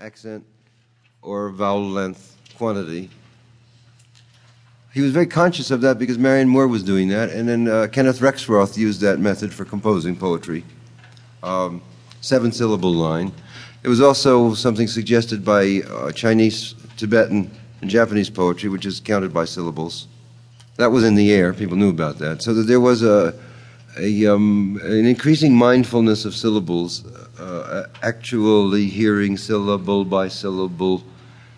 accent or vowel length quantity. He was very conscious of that because Marianne Moore was doing that, and then uh, Kenneth Rexroth used that method for composing poetry. Um, seven syllable line. It was also something suggested by uh, Chinese, Tibetan, and Japanese poetry, which is counted by syllables. That was in the air. People knew about that. So that there was a, a um, an increasing mindfulness of syllables, uh, actually hearing syllable by syllable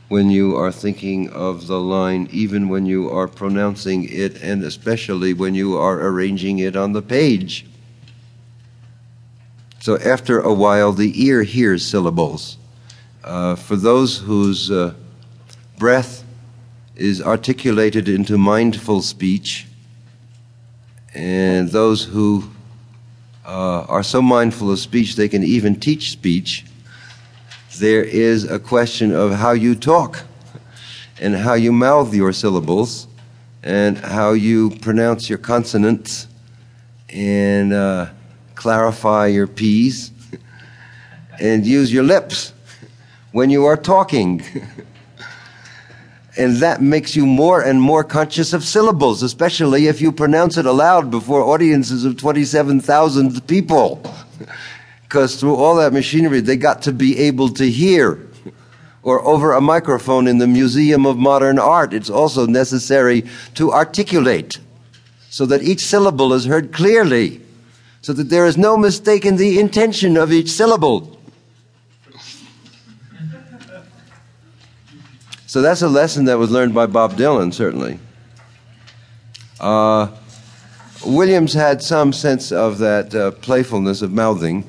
when you are thinking of the line, even when you are pronouncing it, and especially when you are arranging it on the page. So after a while, the ear hears syllables. Uh, for those whose uh, breath is articulated into mindful speech, and those who uh, are so mindful of speech they can even teach speech, there is a question of how you talk and how you mouth your syllables and how you pronounce your consonants and uh, clarify your P's and use your lips when you are talking. and that makes you more and more conscious of syllables, especially if you pronounce it aloud before audiences of 27,000 people because through all that machinery, they got to be able to hear. Or over a microphone in the Museum of Modern Art, it's also necessary to articulate so that each syllable is heard clearly, so that there is no mistake in the intention of each syllable. So that's a lesson that was learned by Bob Dylan, certainly. Uh, Williams had some sense of that uh, playfulness of mouthing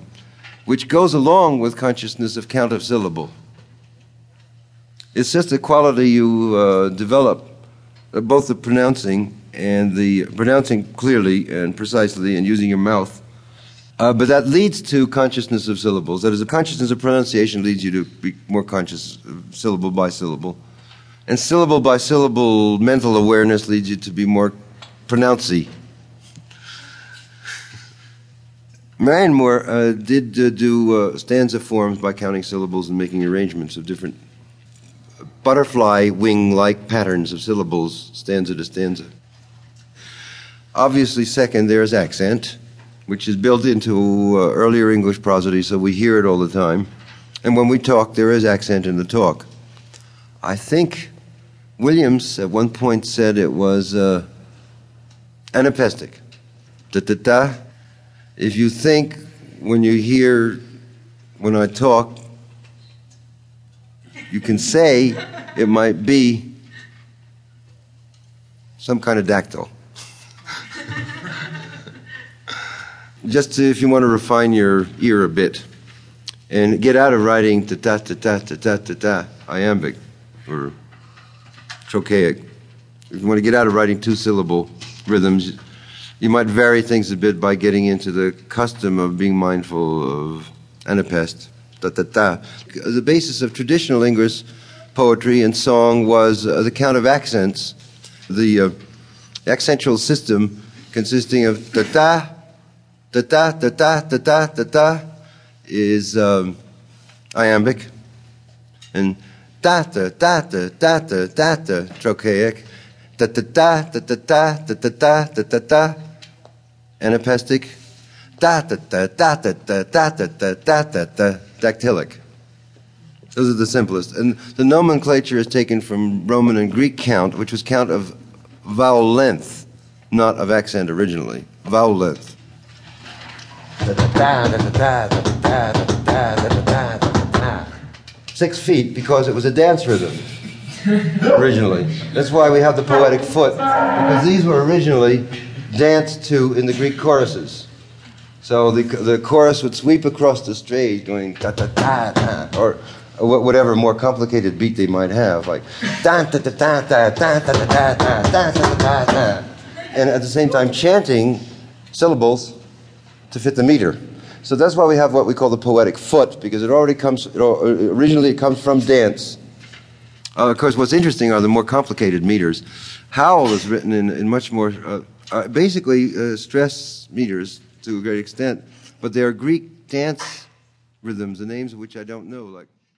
which goes along with consciousness of count of syllable. It's just a quality you uh, develop, uh, both the pronouncing and the pronouncing clearly and precisely and using your mouth. Uh, but that leads to consciousness of syllables. That is, a consciousness of pronunciation leads you to be more conscious syllable by syllable. And syllable by syllable mental awareness leads you to be more pronouncey Marianne Moore uh, did uh, do uh, stanza forms by counting syllables and making arrangements of different butterfly wing like patterns of syllables, stanza to stanza. Obviously, second, there's accent, which is built into uh, earlier English prosody, so we hear it all the time. And when we talk, there is accent in the talk. I think Williams at one point said it was uh, anapestic. Da, da, da. If you think when you hear when I talk, you can say it might be some kind of dactyl. Just to, if you want to refine your ear a bit and get out of writing ta ta ta ta ta ta ta iambic or trochaic. If you want to get out of writing two syllable rhythms, you might vary things a bit by getting into the custom of being mindful of anapest. Da, da, da. The basis of traditional English poetry and song was uh, the count of accents, the uh, accentual system consisting of da da, da da, da da, da da, da da, is um, iambic, and da da da da da da da da trochaic, da da da da da da da da da da da anapestic, da da da da da da da da da da da da dactylic. Those are the simplest. And the nomenclature is taken from Roman and Greek count, which was count of vowel length, not of accent originally. Vowel length. Six feet because it was a dance rhythm originally. That's why we have the poetic foot, because these were originally danced to in the Greek choruses. So the, the chorus would sweep across the stage going ta ta ta ta, or whatever more complicated beat they might have, like da ta ta ta ta ta ta ta ta ta ta ta ta, and at the same time chanting syllables to fit the meter. So that's why we have what we call the poetic foot, because it already comes, it originally it comes from dance. Uh, of course, what's interesting are the more complicated meters. Howl is written in, in much more uh, uh, basically uh, stress meters to a great extent, but they are Greek dance rhythms, the names of which I don't know, like.